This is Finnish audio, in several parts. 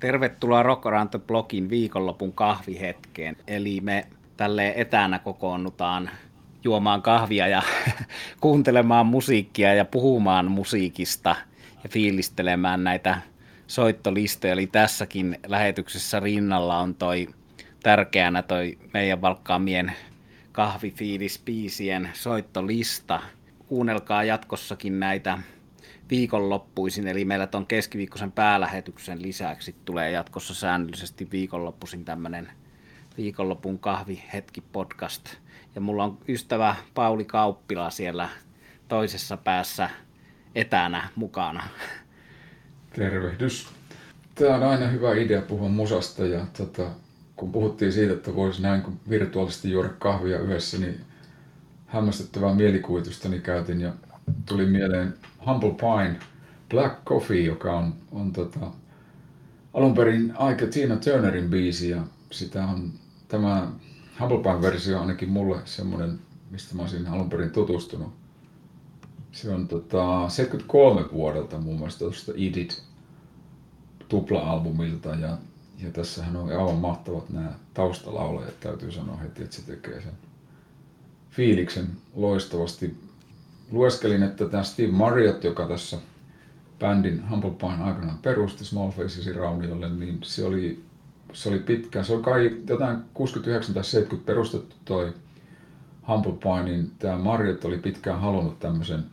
Tervetuloa Rock Around the Blogin viikonlopun kahvihetkeen. Eli me tälle etänä kokoonnutaan juomaan kahvia ja kuuntelemaan musiikkia ja puhumaan musiikista ja fiilistelemään näitä soittolistoja. Eli tässäkin lähetyksessä rinnalla on toi tärkeänä toi meidän valkkaamien kahvifiilispiisien soittolista. Kuunnelkaa jatkossakin näitä viikonloppuisin, eli meillä tuon keskiviikkoisen päälähetyksen lisäksi tulee jatkossa säännöllisesti viikonloppuisin tämmöinen viikonlopun kahvihetki podcast. Ja mulla on ystävä Pauli Kauppila siellä toisessa päässä etänä mukana. Tervehdys. Tämä on aina hyvä idea puhua musasta ja tota, kun puhuttiin siitä, että voisi näin virtuaalisesti juoda kahvia yhdessä, niin hämmästyttävää mielikuvitusta niin käytin ja tuli mieleen Humble Pine Black Coffee, joka on, on tota, alun perin aika Tina Turnerin biisi ja sitä on tämä Humble Pine-versio ainakin mulle semmoinen, mistä mä olisin alun perin tutustunut. Se on tota, 73 vuodelta muun muassa tuosta Edit tupla-albumilta ja, ja tässähän on aivan mahtavat nämä taustalaulajat, täytyy sanoa heti, että se tekee sen fiiliksen loistavasti lueskelin, että tämä Steve Marriott, joka tässä bändin Humble Pine aikana perusti Small Facesin rauniolle, niin se oli, se oli pitkä, se oli kai jotain 69 tai 70 perustettu toi Humble Pine, niin tämä Marriott oli pitkään halunnut tämmöisen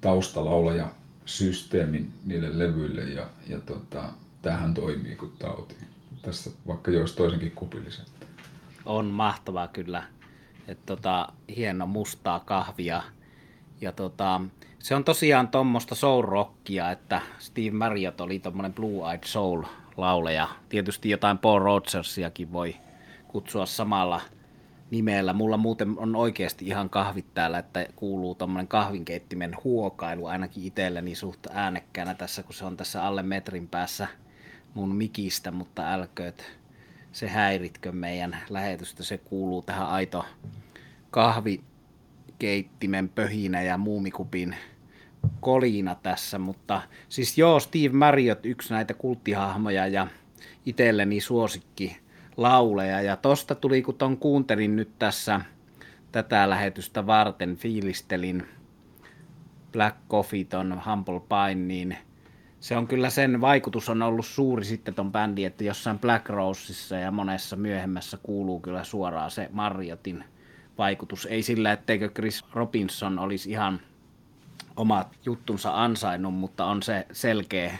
taustalaulaja systeemin niille levyille ja, ja tota, tähän toimii kuin tauti. Tässä vaikka jos toisenkin kupillisen. On mahtavaa kyllä. että tota, hieno mustaa kahvia ja tota, se on tosiaan tuommoista soul-rockia, että Steve Marriott oli tuommoinen Blue Eyed Soul-lauleja. Tietysti jotain Paul Rogersiakin voi kutsua samalla nimellä. Mulla muuten on oikeasti ihan kahvit täällä, että kuuluu tuommoinen kahvinkeittimen huokailu ainakin itselleni suht äänekkäänä tässä, kun se on tässä alle metrin päässä mun mikistä, mutta älkööt se häiritkö meidän lähetystä. Se kuuluu tähän aito kahvi keittimen pöhinä ja muumikupin kolina tässä, mutta siis joo, Steve Marriott, yksi näitä kulttihahmoja ja itselleni suosikki lauleja. Ja tosta tuli, kun ton kuuntelin nyt tässä tätä lähetystä varten, fiilistelin Black Coffee, ton Humble Pine, niin se on kyllä sen vaikutus on ollut suuri sitten ton bändi, että jossain Black Roseissa ja monessa myöhemmässä kuuluu kyllä suoraan se Marriottin vaikutus. Ei sillä, etteikö Chris Robinson olisi ihan omat juttunsa ansainnut, mutta on se selkeä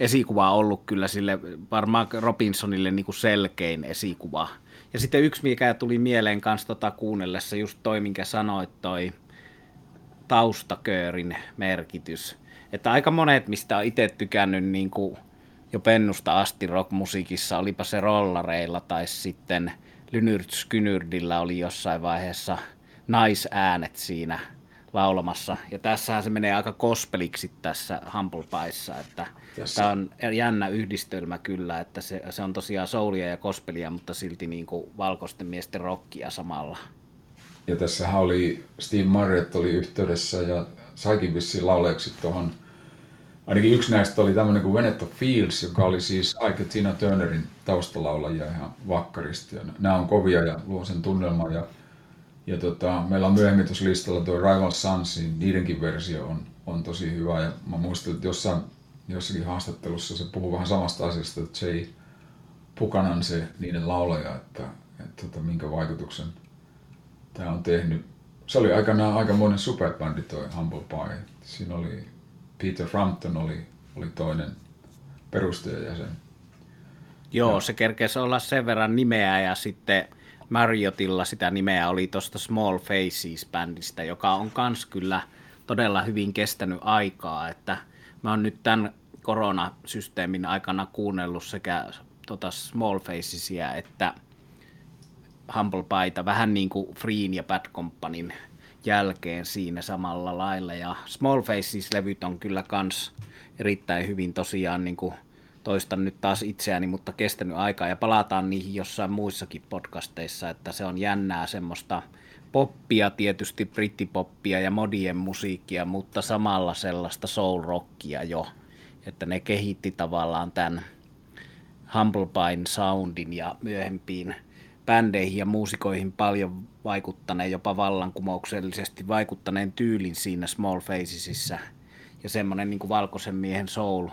esikuva ollut kyllä sille, varmaan Robinsonille niin kuin selkein esikuva. Ja sitten yksi, mikä tuli mieleen kanssa tota kuunnellessa, just toi, minkä sanoit, toi taustaköörin merkitys. Että aika monet, mistä on itse tykännyt niin kuin jo pennusta asti rockmusiikissa, olipa se rollareilla tai sitten – Lynyrt Skynyrdillä oli jossain vaiheessa naisäänet siinä laulamassa. Ja tässähän se menee aika kospeliksi tässä Humble Pieissa, että tämä on jännä yhdistelmä kyllä, että se, se on tosiaan soulia ja kospelia, mutta silti niin kuin valkoisten miesten rockia samalla. Ja tässähän oli Steve Marriott oli yhteydessä ja saikin vissiin lauleeksi tuohon Ainakin yksi näistä oli tämmöinen kuin Veneto Fields, joka oli siis aika Tina Turnerin taustalaulajia ihan vakkaristi. Ja nämä on kovia ja luo sen tunnelman. Ja, ja tota, meillä on myöhemmin tuossa listalla tuo Rival Sons, niin niidenkin versio on, on tosi hyvä. Ja mä muistan, että jossain, jossakin haastattelussa se puhuu vähän samasta asiasta, että Jay Pukanan se niiden laulaja, että, että, että minkä vaikutuksen tämä on tehnyt. Se oli aikanaan aikamoinen superbändi toi Humble Pie. Siinä oli Peter Frampton oli, oli toinen perustajajäsen. Joo, ja. se kerkesi olla sen verran nimeä ja sitten Marriotilla sitä nimeä oli tuosta Small Faces-bändistä, joka on kans kyllä todella hyvin kestänyt aikaa, että mä oon nyt tämän koronasysteemin aikana kuunnellut sekä tota Small Facesia että Humble Pietä, vähän niin kuin Freen ja Bad Companyn jälkeen siinä samalla lailla. Ja Small Faces-levyt on kyllä kans erittäin hyvin tosiaan niin kuin toistan nyt taas itseäni, mutta kestänyt aikaa ja palataan niihin jossain muissakin podcasteissa, että se on jännää semmoista poppia, tietysti brittipoppia ja modien musiikkia, mutta samalla sellaista soul rockia jo, että ne kehitti tavallaan tämän Humble Pine Soundin ja myöhempiin bändeihin ja muusikoihin paljon vaikuttaneen, jopa vallankumouksellisesti vaikuttaneen tyylin siinä Small Facesissa. Ja semmoinen niin valkoisen miehen soul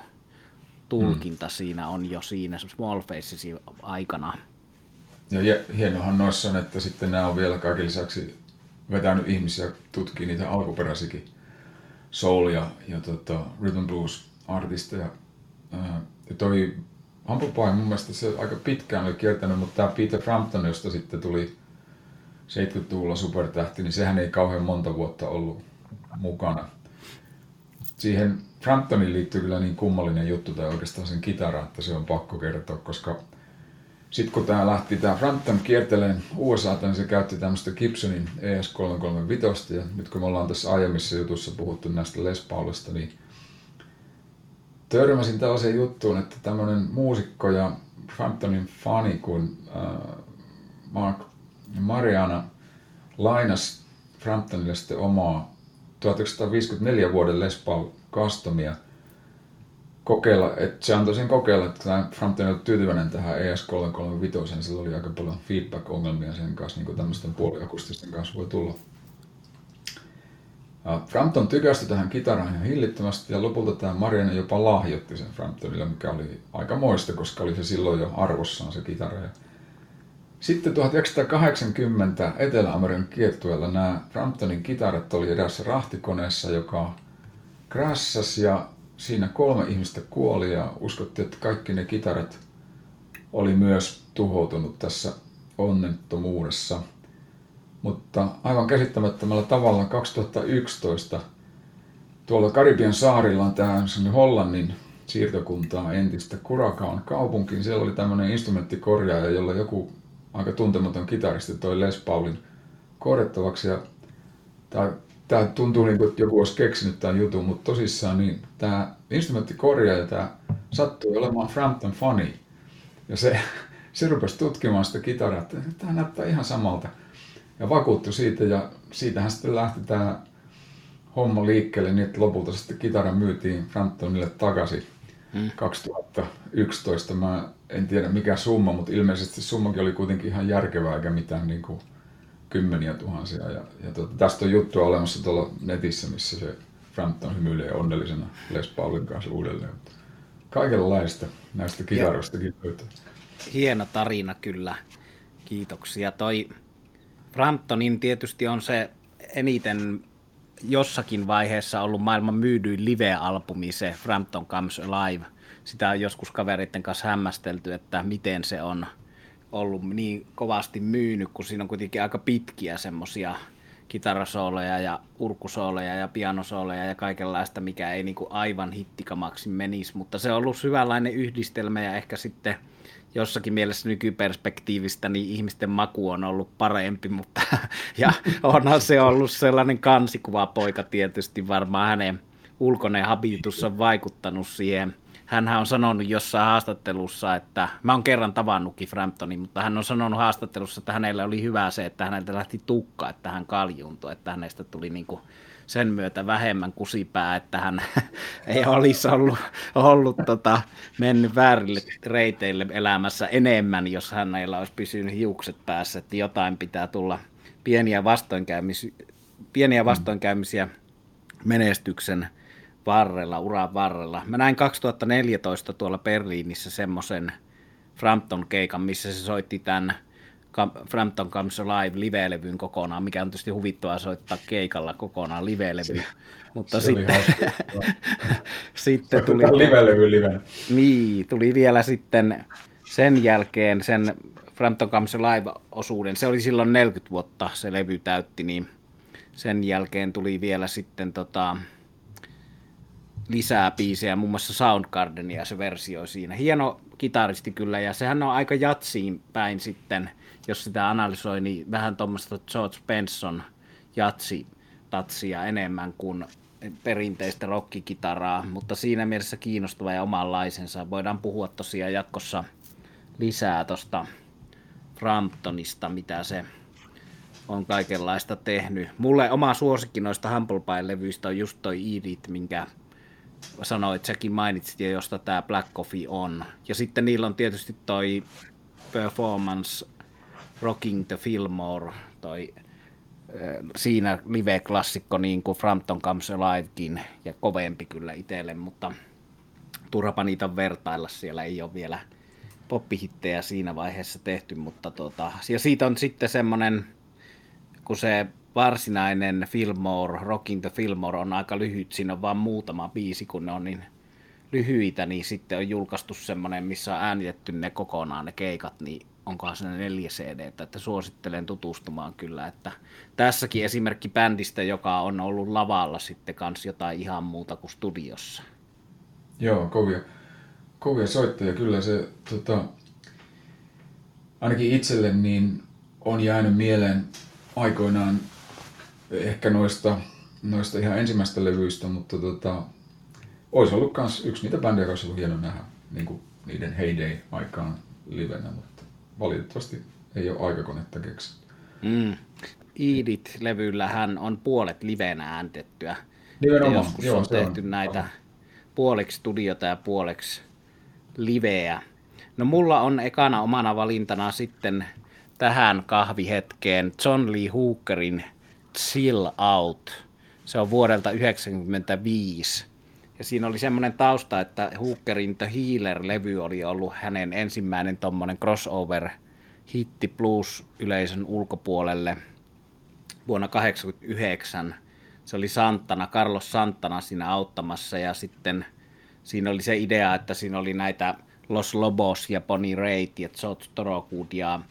tulkinta hmm. siinä on jo siinä Small Facesin aikana. Ja hienohan noissa on, että sitten nämä on vielä kaiken lisäksi vetänyt ihmisiä tutkii niitä alkuperäisikin soul ja, ja tota, rhythm blues artisteja. Ja toi Humble mun mielestä se aika pitkään oli kiertänyt, mutta tämä Peter Frampton, josta sitten tuli 70-luvulla supertähti, niin sehän ei kauhean monta vuotta ollut mukana. Siihen Framptonin liittyy kyllä niin kummallinen juttu tai oikeastaan sen kitara, että se on pakko kertoa, koska sitten kun tämä lähti tämä Frampton kierteleen USA, niin se käytti tämmöistä Gibsonin ES335, ja nyt kun me ollaan tässä aiemmissa jutussa puhuttu näistä Les Paulista, niin törmäsin tällaiseen juttuun, että tämmöinen muusikko ja Framptonin fani kuin äh, Mark Mariana lainas Framptonille sitten omaa 1954 vuoden Les Paul customia kokeilla, että se antoi sen kokeilla, että Frampton oli tyytyväinen tähän ES335, niin sillä oli aika paljon feedback-ongelmia sen kanssa, niin kuin tämmöisten puoliakustisten kanssa voi tulla. Frampton tykästyi tähän kitaraan ihan hillittömästi ja lopulta tämä Marianne jopa lahjoitti sen Framptonille, mikä oli aika moista, koska oli se silloin jo arvossaan se kitara. Sitten 1980 Etelä-Amerikan kiertueella nämä Framptonin kitarat oli edessä rahtikoneessa, joka krassasi ja siinä kolme ihmistä kuoli ja uskottiin, että kaikki ne kitarat oli myös tuhoutunut tässä onnettomuudessa. Mutta aivan käsittämättömällä tavalla 2011 tuolla Karibian saarilla on tämä Hollannin siirtokuntaa entistä Kurakaan kaupunkiin. Siellä oli tämmöinen instrumenttikorjaaja, jolla joku aika tuntematon kitaristi toi Les Paulin korjattavaksi. Ja tämä, tämä tuntuu niin kuin, että joku olisi keksinyt tämän jutun, mutta tosissaan niin tämä instrumenttikorjaaja tämä sattui olemaan Frampton Funny. Ja se, se rupesi tutkimaan sitä kitaraa, että tämä näyttää ihan samalta ja vakuuttui siitä ja siitähän sitten lähti tämä homma liikkeelle niin, että lopulta sitten kitara myytiin Framptonille takaisin hmm. 2011. Mä en tiedä mikä summa, mutta ilmeisesti summakin oli kuitenkin ihan järkevää eikä mitään niin kuin kymmeniä tuhansia. Ja, ja tuota, tästä on juttua olemassa tuolla netissä, missä se Frampton hymyilee onnellisena Les Paulin kanssa uudelleen. Kaikenlaista näistä kitaroistakin löytyy. Hieno tarina kyllä. Kiitoksia. Toi Framptonin tietysti on se eniten jossakin vaiheessa ollut maailman myydyin live-albumi, se Frampton Comes Alive. Sitä on joskus kavereiden kanssa hämmästelty, että miten se on ollut niin kovasti myynyt, kun siinä on kuitenkin aika pitkiä semmosia kitarasooleja ja urkusooleja ja pianosooleja ja kaikenlaista, mikä ei niinku aivan hittikamaksi menisi, mutta se on ollut hyvänlainen yhdistelmä ja ehkä sitten – jossakin mielessä nykyperspektiivistä niin ihmisten maku on ollut parempi, mutta ja onhan se ollut sellainen kansikuva poika tietysti varmaan hänen ulkoinen habitus on vaikuttanut siihen. Hän on sanonut jossain haastattelussa, että mä oon kerran tavannutkin Framptonin, mutta hän on sanonut haastattelussa, että hänelle oli hyvä se, että häneltä lähti tukka, että hän kaljuuntui, että hänestä tuli niin kuin sen myötä vähemmän kusipää, että hän ei olisi ollut, ollut tota, mennyt väärille reiteille elämässä enemmän, jos hänellä olisi pysynyt hiukset päässä, että jotain pitää tulla pieniä vastoinkäymisiä, pieniä vastoinkäymisiä menestyksen varrella, uran varrella. Mä näin 2014 tuolla Berliinissä semmoisen Frampton keikan, missä se soitti tämän Frampton Comes Alive live-levyn kokonaan, mikä on tietysti huvittavaa soittaa keikalla kokonaan live-levy. Mutta se sitten, sitten tuli... Live-levy live. Niin, tuli vielä sitten sen jälkeen sen Frampton Comes Alive-osuuden. Se oli silloin 40 vuotta se levy täytti, niin sen jälkeen tuli vielä sitten tota, lisää biisejä, muun muassa Soundgardenia se versio siinä. Hieno kitaristi kyllä, ja sehän on aika jatsiin päin sitten – jos sitä analysoi, niin vähän tuommoista George Benson jatsi tatsia enemmän kuin perinteistä rockikitaraa, mutta siinä mielessä kiinnostava ja omanlaisensa. Voidaan puhua tosiaan jatkossa lisää tuosta Framptonista, mitä se on kaikenlaista tehnyt. Mulle oma suosikki noista Humble Pie-levyistä on just toi Edith, minkä sanoit, säkin mainitsit jo, josta tämä Black Coffee on. Ja sitten niillä on tietysti toi performance Rocking the Fillmore, toi siinä live-klassikko niin kuin Frampton Comes Alivekin ja kovempi kyllä itselle, mutta turhapa niitä vertailla, siellä ei ole vielä poppihittejä siinä vaiheessa tehty, mutta tota, ja siitä on sitten semmoinen, kun se varsinainen Fillmore, Rocking the Fillmore on aika lyhyt, siinä on vain muutama biisi, kun ne on niin lyhyitä, niin sitten on julkaistu semmoinen, missä on äänitetty ne kokonaan ne keikat, niin onkohan se neljä CD, että suosittelen tutustumaan kyllä, että tässäkin esimerkki bändistä, joka on ollut lavalla sitten kanssa jotain ihan muuta kuin studiossa. Joo, kovia, kovia soittajia. Kyllä se tota, ainakin itselle niin on jäänyt mieleen aikoinaan ehkä noista, noista ihan ensimmäistä levyistä, mutta tota, olisi ollut myös yksi niitä bändejä, joka olisi ollut hieno nähdä niin kuin niiden heyday-aikaan livenä, mutta valitettavasti ei ole aikakonetta keksitty. Mm. Iidit-levyllähän on puolet livenä ääntettyä. Nimenomaan. Joskus Joo, on tehty on. näitä puoleksi studiota ja puoleksi liveä. No mulla on ekana omana valintana sitten tähän kahvihetkeen John Lee Hookerin Chill Out. Se on vuodelta 1995. Ja siinä oli semmoinen tausta, että Hookerin The Healer-levy oli ollut hänen ensimmäinen tommonen crossover hitti blues-yleisön ulkopuolelle vuonna 1989. Se oli Santana, Carlos Santana siinä auttamassa ja sitten siinä oli se idea, että siinä oli näitä Los Lobos ja Bonnie Raitt ja George Thorogood ja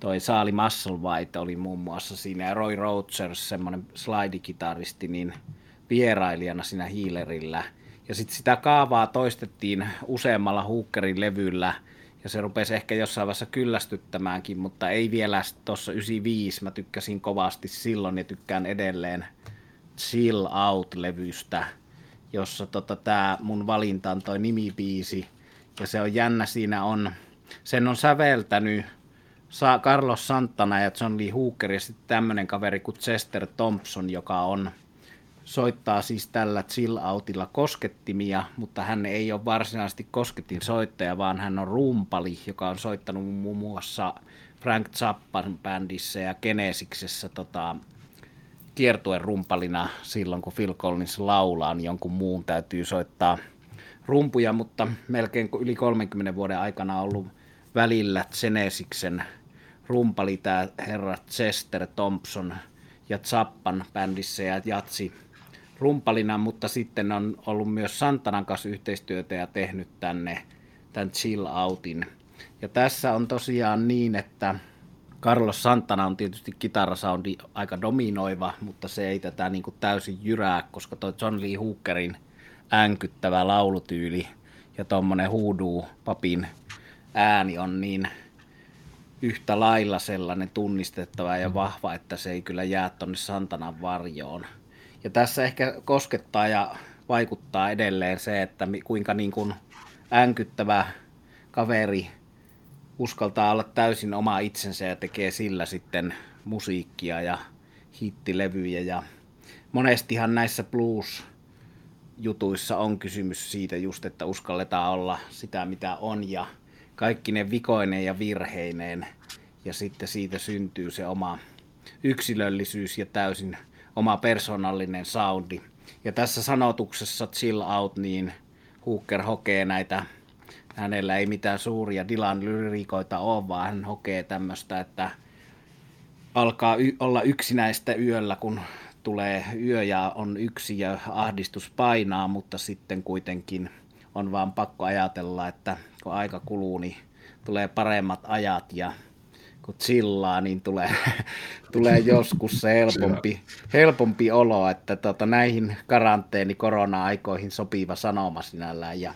toi Saali Musselwhite oli muun muassa siinä ja Roy Rogers, semmoinen slidikitaristi, niin vierailijana siinä hiilerillä. Ja sitten sitä kaavaa toistettiin useammalla Hookerin levyllä, ja se rupesi ehkä jossain vaiheessa kyllästyttämäänkin, mutta ei vielä tuossa 95. Mä tykkäsin kovasti silloin ja tykkään edelleen Chill Out-levystä, jossa tota, tämä mun valinta on toi nimibiisi. Ja se on jännä, siinä on, sen on säveltänyt Carlos Santana ja John Lee Hooker ja sitten tämmöinen kaveri kuin Chester Thompson, joka on soittaa siis tällä chill outilla koskettimia, mutta hän ei ole varsinaisesti kosketin soittaja, vaan hän on rumpali, joka on soittanut muun muassa Frank Zappan bändissä ja Genesiksessä tota, kiertuen rumpalina silloin, kun Phil Collins laulaa, niin jonkun muun täytyy soittaa rumpuja, mutta melkein yli 30 vuoden aikana ollut välillä Genesiksen rumpali tämä herra Chester Thompson ja Zappan bändissä ja Jatsi rumpalina, mutta sitten on ollut myös Santanan kanssa yhteistyötä ja tehnyt tänne tämän Chill Outin. Ja tässä on tosiaan niin, että Carlos Santana on tietysti kitarasoundi aika dominoiva, mutta se ei tätä niin kuin täysin jyrää, koska tuo John Lee Hookerin änkyttävä laulutyyli ja tuommoinen huuduu papin ääni on niin yhtä lailla sellainen tunnistettava ja vahva, että se ei kyllä jää tuonne Santanan varjoon. Ja tässä ehkä koskettaa ja vaikuttaa edelleen se, että kuinka niin kuin änkyttävä kaveri uskaltaa olla täysin oma itsensä ja tekee sillä sitten musiikkia ja hittilevyjä. Ja monestihan näissä blues jutuissa on kysymys siitä just, että uskalletaan olla sitä mitä on ja kaikki ne vikoineen ja virheineen ja sitten siitä syntyy se oma yksilöllisyys ja täysin oma persoonallinen soundi. Ja tässä sanotuksessa Chill Out, niin Hooker hokee näitä, hänellä ei mitään suuria Dylan lyrikoita ole, vaan hän hokee tämmöistä, että alkaa y- olla yksinäistä yöllä, kun tulee yö ja on yksi ja ahdistus painaa, mutta sitten kuitenkin on vaan pakko ajatella, että kun aika kuluu, niin tulee paremmat ajat ja kun chillaa, niin tulee, tulee joskus se helpompi, helpompi olo, että tota, näihin karanteeni korona-aikoihin sopiva sanoma sinällään. Ja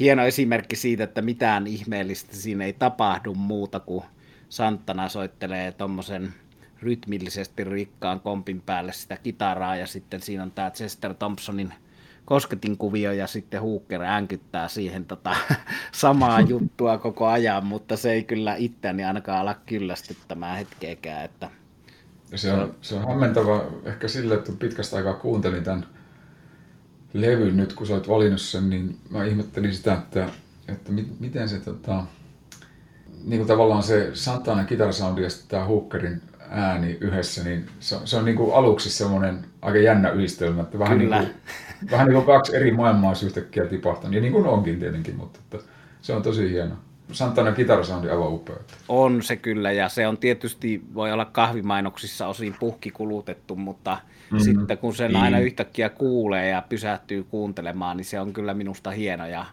hieno esimerkki siitä, että mitään ihmeellistä siinä ei tapahdu muuta kuin Santana soittelee tuommoisen rytmillisesti rikkaan kompin päälle sitä kitaraa ja sitten siinä on tämä Chester Thompsonin – kosketin kuvio ja sitten Hooker änkyttää siihen tota, samaa juttua koko ajan, mutta se ei kyllä itseäni ainakaan ala kyllästyttämään hetkeäkään. Että... Se on, se on hämmentävä ehkä sille, että pitkästä aikaa kuuntelin tämän levyn nyt, kun sä olet valinnut sen, niin mä ihmettelin sitä, että, että mi, miten se tota, niin kuin tavallaan se Santana kitarasoundi ja sitten tämä Hookerin ääni yhdessä, niin se, se on niin kuin aluksi semmoinen aika jännä yhdistelmä, että vähän, Kyllä. niin kuin, vähän niin kuin kaksi eri maailmaa olisi yhtäkkiä tipahtanut, ja niin kuin onkin tietenkin, mutta että se on tosi hieno. Santana kitarasoundi aivan upea. On se kyllä, ja se on tietysti, voi olla kahvimainoksissa osin puhki kulutettu, mutta mm-hmm. sitten kun sen aina niin. yhtäkkiä kuulee ja pysähtyy kuuntelemaan, niin se on kyllä minusta hieno ja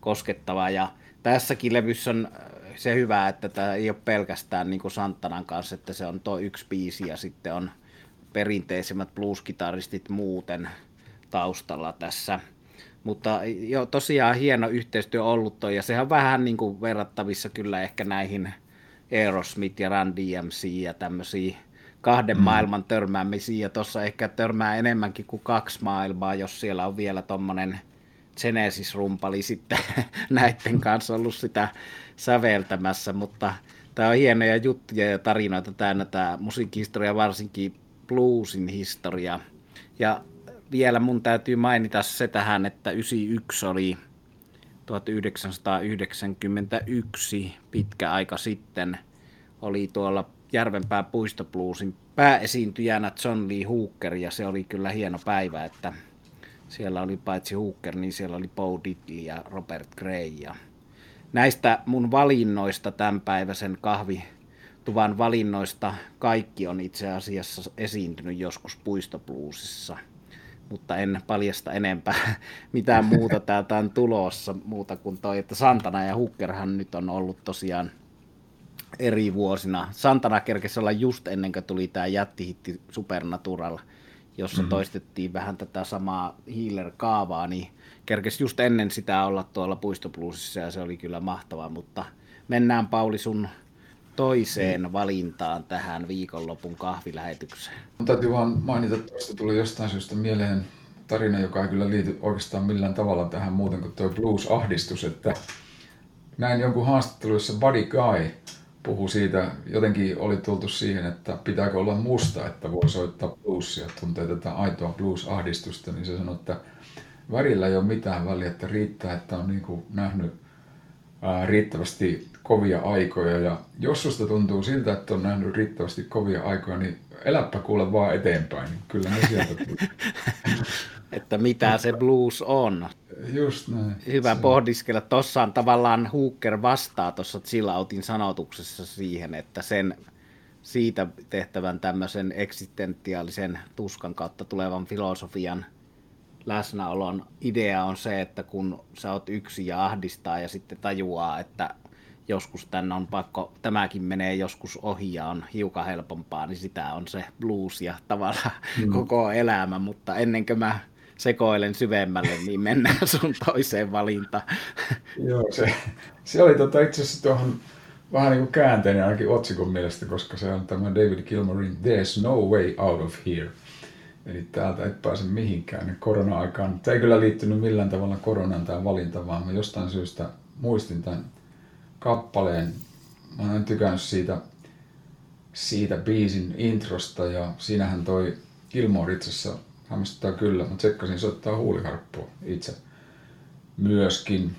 koskettava. Ja tässäkin levyssä on se hyvä, että tämä ei ole pelkästään niin kuin Santanan kanssa, että se on tuo yksi biisi ja sitten on perinteisimmät blueskitaristit muuten taustalla tässä. Mutta jo tosiaan hieno yhteistyö ollut toi, ja sehän on vähän niin kuin verrattavissa kyllä ehkä näihin Aerosmith ja Run DMC ja tämmöisiä kahden mm. maailman törmäämisiä, ja tuossa ehkä törmää enemmänkin kuin kaksi maailmaa, jos siellä on vielä tuommoinen Genesis-rumpali sitten näiden kanssa ollut sitä säveltämässä, mutta tämä on hienoja juttuja ja tarinoita täynnä tämä musiikkihistoria, varsinkin bluesin historia. Ja vielä mun täytyy mainita se tähän, että 91 oli 1991 pitkä aika sitten. Oli tuolla Järvenpää puistobluesin pääesiintyjänä John Lee Hooker ja se oli kyllä hieno päivä, että siellä oli paitsi Hooker, niin siellä oli Bo Diddley ja Robert Gray ja näistä mun valinnoista tämänpäiväisen kahvituvan valinnoista kaikki on itse asiassa esiintynyt joskus puistobluesissa, mutta en paljasta enempää mitään muuta täältä on tulossa, muuta kuin toi, että Santana ja Hookerhan nyt on ollut tosiaan eri vuosina. Santana kerkesi olla just ennen kuin tuli tämä jättihitti Supernatural, jossa mm-hmm. toistettiin vähän tätä samaa healer-kaavaa, niin kerkesi just ennen sitä olla tuolla puistopluusissa ja se oli kyllä mahtavaa, mutta mennään Pauli sun toiseen valintaan tähän viikonlopun kahvilähetykseen. Täytyy vaan mainita, että tuli jostain syystä mieleen tarina, joka ei kyllä liity oikeastaan millään tavalla tähän muuten kuin tuo blues-ahdistus, että näin jonkun haastatteluissa Buddy Guy puhui siitä, jotenkin oli tultu siihen, että pitääkö olla musta, että voi soittaa bluesia, tuntee tätä aitoa blues-ahdistusta, niin se sanoi, että värillä ei ole mitään väliä, että riittää, että on niin kuin nähnyt riittävästi kovia aikoja. Ja jos susta tuntuu siltä, että on nähnyt riittävästi kovia aikoja, niin eläppä kuule vaan eteenpäin, niin kyllä ne sieltä tulee. että mitä se blues on. Just näin. Hyvä se. pohdiskella. Tuossa on tavallaan Hooker vastaa tuossa Chillautin sanotuksessa siihen, että sen siitä tehtävän tämmöisen eksistentiaalisen tuskan kautta tulevan filosofian – läsnäolon idea on se, että kun sä oot yksi ja ahdistaa ja sitten tajuaa, että joskus tänne on pakko, tämäkin menee joskus ohi ja on hiukan helpompaa, niin sitä on se blues ja tavallaan mm. koko elämä, mutta ennen kuin mä sekoilen syvemmälle, niin mennään sun toiseen valintaan. Joo, se, se oli tota itse asiassa tuohon vähän niin kuin käänteinen ainakin otsikon mielestä, koska se on tämä David Gilmorin There's no way out of here. Eli täältä et pääse mihinkään niin korona-aikaan. Tämä ei kyllä liittynyt millään tavalla koronan tämä valinta, vaan mä jostain syystä muistin tämän kappaleen. Mä olen tykännyt siitä, siitä biisin introsta ja siinähän toi Gilmore itse asiassa hämmästyttää kyllä. Mä tsekkasin soittaa huuliharppua itse myöskin.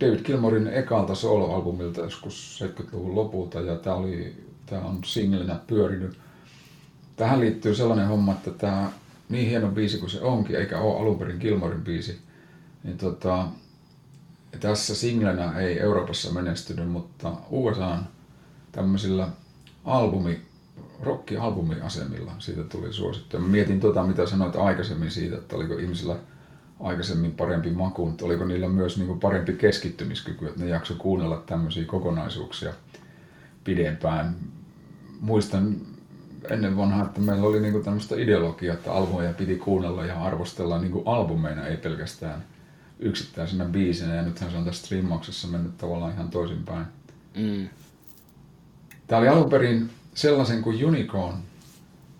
David Gilmorin ekalta soloalbumilta joskus 70-luvun lopulta ja tämä, oli, tämä on singlenä pyörinyt tähän liittyy sellainen homma, että tämä niin hieno biisi kuin se onkin, eikä ole alun perin Gilmorin biisi, niin tota, tässä singlenä ei Euroopassa menestynyt, mutta USA tämmöisillä albumi, rock-albumiasemilla siitä tuli suosittu. Ja mietin tota, mitä sanoit aikaisemmin siitä, että oliko ihmisillä aikaisemmin parempi maku, mutta oliko niillä myös niin kuin parempi keskittymiskyky, että ne jakso kuunnella tämmöisiä kokonaisuuksia pidempään. Muistan ennen vanhaa, että meillä oli niinku tämmöistä ideologiaa, että albumeja piti kuunnella ja arvostella niinku albumeina, ei pelkästään yksittäisenä biisinä. Ja nythän se on tässä streamauksessa mennyt tavallaan ihan toisinpäin. Mm. Tämä oli alun perin sellaisen kuin Unicorn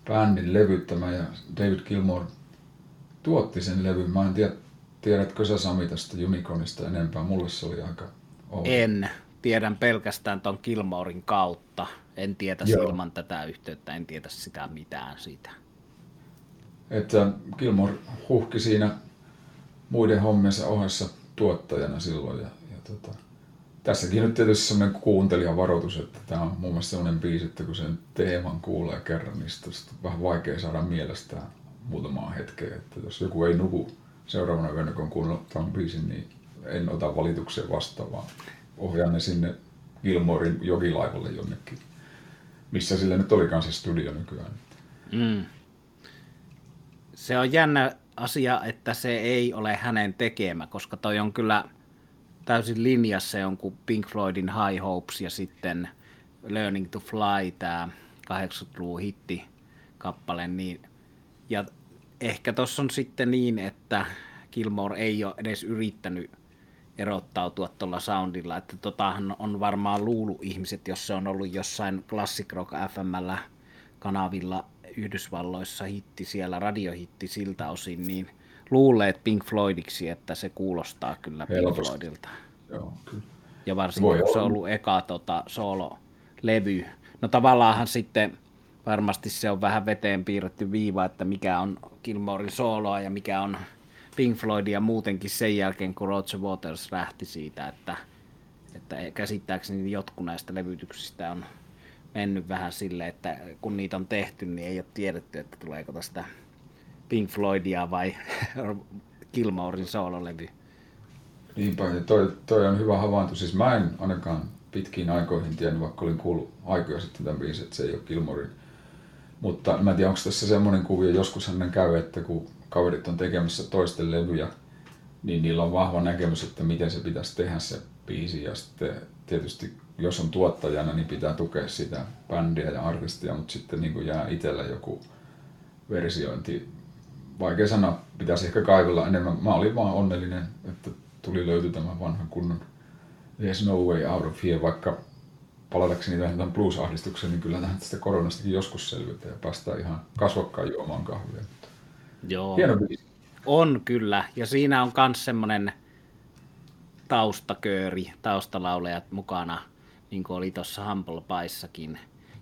bändin levyttämä ja David Gilmore tuotti sen levyn. Mä en tiedä, tiedätkö sä Sami tästä Unicornista enempää? Mulle se oli aika outo. En. Tiedän pelkästään ton Gilmorein kautta. En tiedä ilman tätä yhteyttä, en tiedä sitä mitään siitä. että Gilmore huhki siinä muiden hommensa ohessa tuottajana silloin. Ja, ja tota, tässäkin nyt tietysti sellainen kuuntelijan varoitus, että tämä on muun muassa sellainen biisi, että kun sen teeman kuulee kerran, niin sitten on vähän vaikea saada mielestään muutamaan hetkeen. Että jos joku ei nuku seuraavana yönä, kun on kuunnellut tämän biisin, niin en ota valituksia vastaan, vaan ohjaan ne sinne Gilmorin jokilaivalle jonnekin, missä sillä nyt olikaan se studio nykyään. Mm. Se on jännä asia, että se ei ole hänen tekemä, koska toi on kyllä täysin linjassa jonkun Pink Floydin High Hopes ja sitten Learning to Fly, tämä 80-luvun hitti kappale, niin ja ehkä tuossa on sitten niin, että Gilmore ei ole edes yrittänyt erottautua tuolla soundilla, että totahan on varmaan luulu ihmiset, jos se on ollut jossain Classic Rock FMllä kanavilla Yhdysvalloissa hitti siellä, radiohitti siltä osin, niin luulee Pink Floydiksi, että se kuulostaa kyllä Pink Floydilta. Joo, kyllä. Ja varsinkin, kun se on ollut eka tota, solo-levy. No tavallaanhan sitten varmasti se on vähän veteen piirretty viiva, että mikä on Gilmorein soloa ja mikä on Pink Floydia muutenkin sen jälkeen, kun Roger Waters lähti siitä, että, että käsittääkseni jotkut näistä levytyksistä on mennyt vähän sille, että kun niitä on tehty, niin ei ole tiedetty, että tuleeko tästä Pink Floydia vai Gilmorein soololevy. Niinpä, ja toi, toi on hyvä havainto. Siis mä en ainakaan pitkiin aikoihin tiennyt, vaikka olin kuullut aikoja sitten tämän biisin, että se ei ole Gilmorein. Mutta mä en tiedä, onko tässä semmoinen kuvio, joskus hänen käy, että kun kaverit on tekemässä toisten levyjä, niin niillä on vahva näkemys, että miten se pitäisi tehdä se biisi. Ja sitten tietysti jos on tuottajana, niin pitää tukea sitä bändiä ja artistia, mutta sitten niin kuin jää itsellä joku versiointi. Vaikea sanoa, pitäisi ehkä kaivella enemmän. Mä olin vaan onnellinen, että tuli löyty tämä vanha kunnon There's no way out of here, vaikka palatakseni tähän blues-ahdistukseen, niin kyllä tähän tästä koronastakin joskus selvitä ja päästään ihan kasvokkaan juomaan kahvia. Joo. Hieno biisi. On kyllä, ja siinä on myös semmoinen taustakööri, taustalaulejat mukana, niin kuin oli tuossa Humble Paissakin.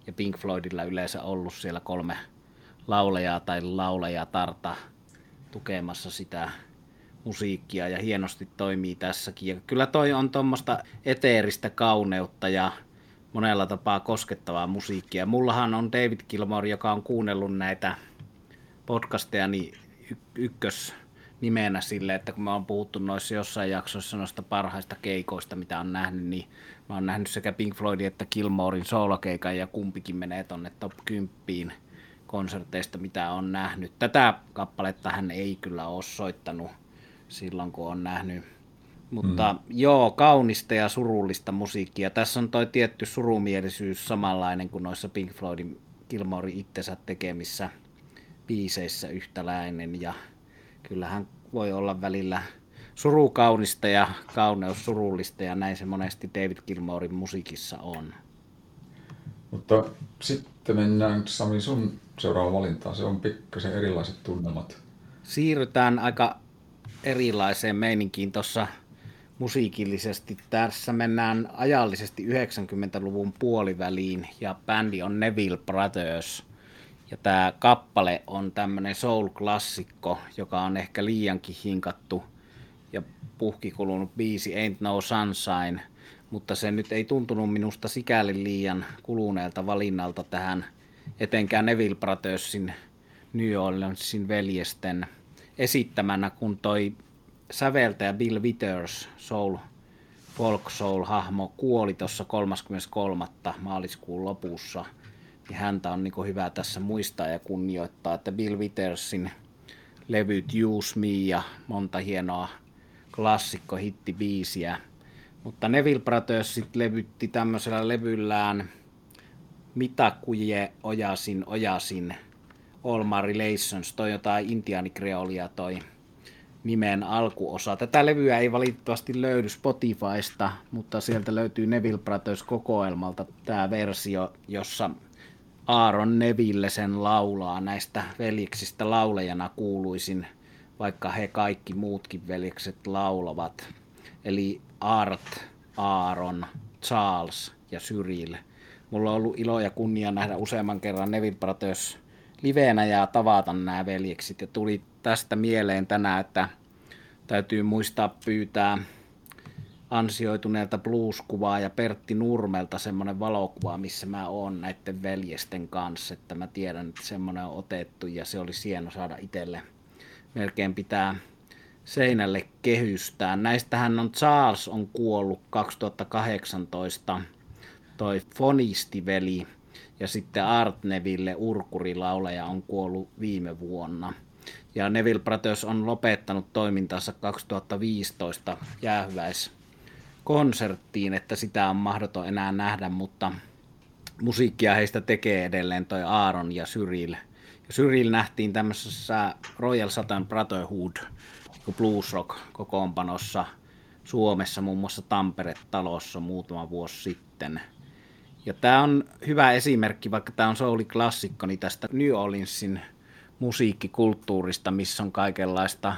Ja Pink Floydilla yleensä ollut siellä kolme laulajaa tai laulajaa tarta tukemassa sitä musiikkia ja hienosti toimii tässäkin. Ja kyllä toi on tuommoista eteeristä kauneutta ja monella tapaa koskettavaa musiikkia. Mullahan on David Gilmore, joka on kuunnellut näitä podcasteja niin ykkös nimenä sille, että kun mä oon puhuttu noissa jossain jaksoissa noista parhaista keikoista, mitä on nähnyt, niin mä oon nähnyt sekä Pink Floydin että Gilmorein soolokeikan ja kumpikin menee tonne top 10 konserteista, mitä on nähnyt. Tätä kappaletta hän ei kyllä ole soittanut silloin, kun on nähnyt. Mutta mm. joo, kaunista ja surullista musiikkia. Tässä on toi tietty surumielisyys samanlainen kuin noissa Pink Floydin Gilmore itsensä tekemissä biiseissä yhtäläinen. Ja kyllähän voi olla välillä suru kaunista ja kauneus surullista ja näin se monesti David Gilmorein musiikissa on. Mutta sitten mennään Sami sun seuraava valintaan. Se on pikkasen erilaiset tunnelmat. Siirrytään aika erilaiseen meininkiin tuossa musiikillisesti. Tässä mennään ajallisesti 90-luvun puoliväliin ja bändi on Neville Brothers. Ja tämä kappale on tämmöinen soul-klassikko, joka on ehkä liiankin hinkattu ja puhkikulunut biisi Ain't No Sunshine, mutta se nyt ei tuntunut minusta sikäli liian kuluneelta valinnalta tähän etenkään Neville Brothersin New Orleansin veljesten – esittämänä, kun toi säveltäjä Bill Withers, soul, folk soul hahmo, kuoli tuossa 33. maaliskuun lopussa. Niin häntä on niin hyvä tässä muistaa ja kunnioittaa, että Bill Withersin levyt Use Me ja monta hienoa klassikko biisiä. Mutta Neville Brothers sit levytti tämmöisellä levyllään Mitä kuje ojasin ojasin – All My Relations, toi jotain intiaanikreolia toi nimen alkuosa. Tätä levyä ei valitettavasti löydy Spotifysta, mutta sieltä löytyy Neville Brothers kokoelmalta tämä versio, jossa Aaron Neville sen laulaa näistä veljeksistä laulajana kuuluisin, vaikka he kaikki muutkin veljekset laulavat. Eli Art, Aaron, Charles ja Cyril. Mulla on ollut ilo ja kunnia nähdä useamman kerran Neville Brothers liveenä ja tavata nämä veljeksit. Ja tuli tästä mieleen tänään, että täytyy muistaa pyytää ansioituneelta blueskuvaa ja Pertti Nurmelta semmoinen valokuva, missä mä oon näiden veljesten kanssa, että mä tiedän, että semmoinen on otettu ja se oli hieno saada itselle. Melkein pitää seinälle kehystään. Näistähän on Charles on kuollut 2018, toi fonistiveli ja sitten Art Neville urkurilauleja on kuollut viime vuonna. Ja Neville Brothers on lopettanut toimintansa 2015 jäähyväis konserttiin, että sitä on mahdoton enää nähdä, mutta musiikkia heistä tekee edelleen toi Aaron ja Cyril. Cyril nähtiin tämmöisessä Royal Satan Brotherhood blues rock kokoonpanossa Suomessa, muun muassa Tampere-talossa muutama vuosi sitten. Ja tämä on hyvä esimerkki, vaikka tämä on souli-klassikko, niin tästä New Orleansin musiikkikulttuurista, missä on kaikenlaista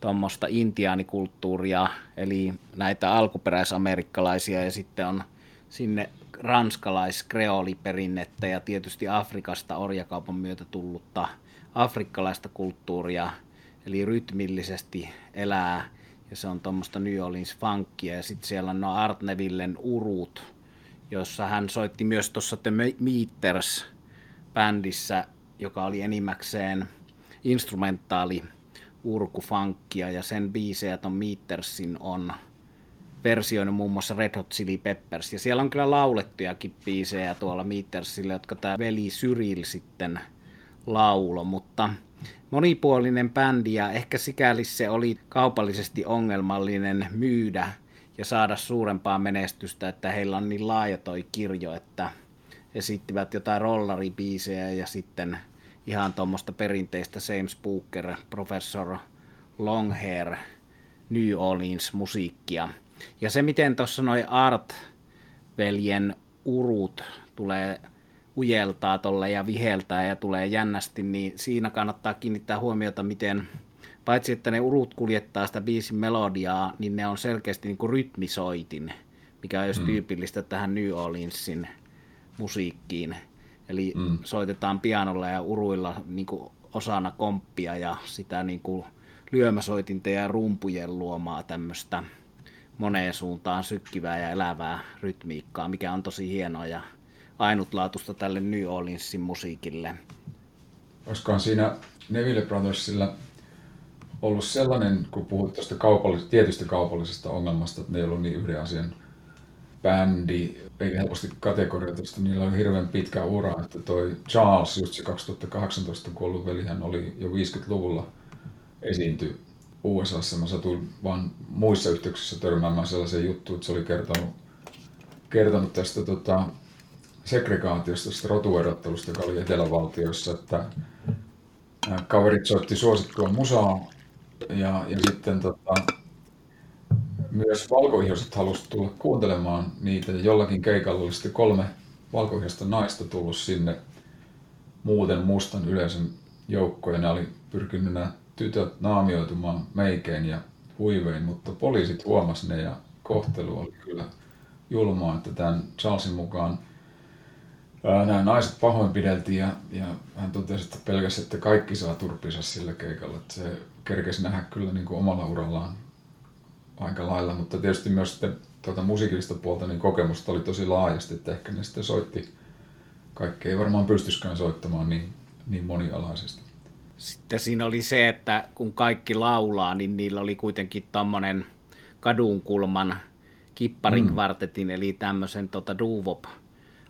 tuommoista intiaanikulttuuria, eli näitä alkuperäisamerikkalaisia ja sitten on sinne ranskalais-kreoliperinnettä ja tietysti Afrikasta orjakaupan myötä tullutta afrikkalaista kulttuuria, eli rytmillisesti elää ja se on tuommoista New Orleans funkia. Ja sitten siellä on no Art Nevillen urut, jossa hän soitti myös tuossa The Meters bändissä, joka oli enimmäkseen instrumentaali urkufankkia ja sen biisejä ton Metersin on versioinut muun muassa Red Hot Chili Peppers. Ja siellä on kyllä laulettujakin biisejä tuolla Metersille, jotka tämä veli Cyril sitten laulo, mutta monipuolinen bändi ja ehkä sikäli se oli kaupallisesti ongelmallinen myydä ja saada suurempaa menestystä, että heillä on niin laaja toi kirjo, että esittivät jotain rollaribiisejä ja sitten ihan tuommoista perinteistä Same Spooker, Professor Longhair, New Orleans musiikkia. Ja se, miten tuossa noin Art-veljen urut tulee ujeltaa tolle ja viheltää ja tulee jännästi, niin siinä kannattaa kiinnittää huomiota, miten paitsi että ne urut kuljettaa sitä biisin melodiaa, niin ne on selkeästi niin kuin rytmisoitin, mikä on jos mm. tyypillistä tähän New Orleansin musiikkiin. Eli mm. soitetaan pianolla ja uruilla niin kuin osana komppia ja sitä niin kuin lyömäsoitinta ja rumpujen luomaa tämmöistä moneen suuntaan sykkivää ja elävää rytmiikkaa, mikä on tosi hienoa ja ainutlaatuista tälle New Orleansin musiikille. Olisikohan siinä Neville Brothersilla ollut sellainen, kun puhut tuosta kaupallis- tietystä kaupallisesta ongelmasta, että ne ei ollut niin yhden asian bändi, eikä helposti kategorioitusta, niillä oli hirveän pitkä ura, että toi Charles, just se 2018 kuollut veli, hän oli jo 50-luvulla esiinty USAssa. Mä satuin vaan muissa yhteyksissä törmäämään sellaisen juttuun, että se oli kertonut, kertonut tästä tota, segregaatiosta, tästä rotuerottelusta, joka oli etelävaltioissa, että kaverit soitti suosittua musaa ja, ja sitten tota, myös valkoihoiset halusivat tulla kuuntelemaan niitä ja jollakin keikalla oli sitten kolme valkoihoista naista tullut sinne muuten mustan yleisön joukkoon ja ne oli pyrkinyt nämä tytöt naamioitumaan meikein ja huivein, mutta poliisit huomasi ne ja kohtelu oli kyllä julmaa, että tämän Charlesin mukaan ää, nämä naiset pahoinpideltiin ja, ja hän totesi, että pelkästään, että kaikki saa turpinsa sillä keikalla, että se kerkesi nähdä kyllä niin kuin omalla urallaan aika lailla, mutta tietysti myös sitten tuota musiikillista puolta niin kokemusta oli tosi laajasti, että ehkä ne sitten soitti, kaikki ei varmaan pystyskään soittamaan niin, niin monialaisesti. Sitten siinä oli se, että kun kaikki laulaa, niin niillä oli kuitenkin tommonen kadunkulman kipparin mm. eli tämmöisen tota, duvop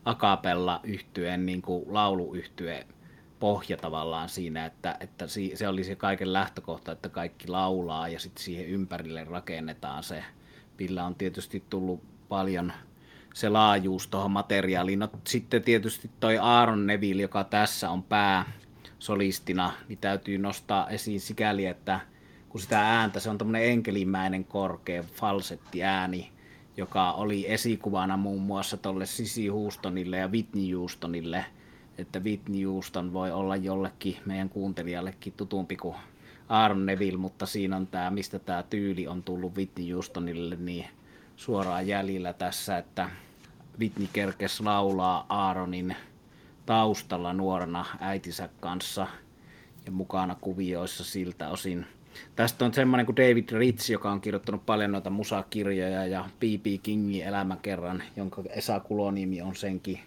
akapella yhtyeen niin kuin lauluyhtyeen pohja tavallaan siinä, että, että se oli se kaiken lähtökohta, että kaikki laulaa ja sitten siihen ympärille rakennetaan se, millä on tietysti tullut paljon se laajuus tuohon materiaaliin. No sitten tietysti toi Aaron Neville, joka tässä on pää solistina, niin täytyy nostaa esiin sikäli, että kun sitä ääntä, se on tämmöinen enkelimäinen korkea falsetti ääni, joka oli esikuvana muun muassa tuolle Sisi Houstonille ja Whitney Houstonille – että Whitney Houston voi olla jollekin meidän kuuntelijallekin tutumpi kuin Aaron Neville, mutta siinä on tämä, mistä tämä tyyli on tullut Whitney Houstonille niin suoraan jäljellä tässä, että Whitney kerkes laulaa Aaronin taustalla nuorena äitinsä kanssa ja mukana kuvioissa siltä osin. Tästä on semmoinen kuin David Ritz, joka on kirjoittanut paljon noita musakirjoja ja B.B. Kingin elämäkerran, jonka Esa Kulonimi on senkin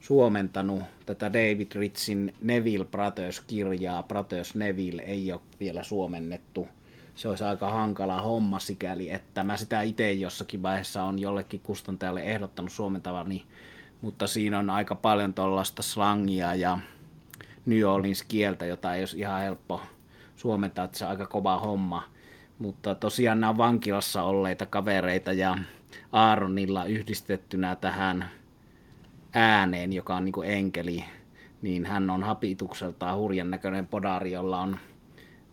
suomentanut. Tätä David Ritzin Neville Brothers-kirjaa, Brothers Neville, ei ole vielä suomennettu. Se olisi aika hankala homma sikäli, että mä sitä itse jossakin vaiheessa on jollekin kustantajalle ehdottanut suomentavani, mutta siinä on aika paljon tuollaista slangia ja New Orleans kieltä, jota ei olisi ihan helppo suomentaa, että se on aika kova homma. Mutta tosiaan nämä on vankilassa olleita kavereita ja Aaronilla yhdistettynä tähän ääneen, joka on niin kuin enkeli, niin hän on hapitukseltaan hurjan näköinen podari, jolla on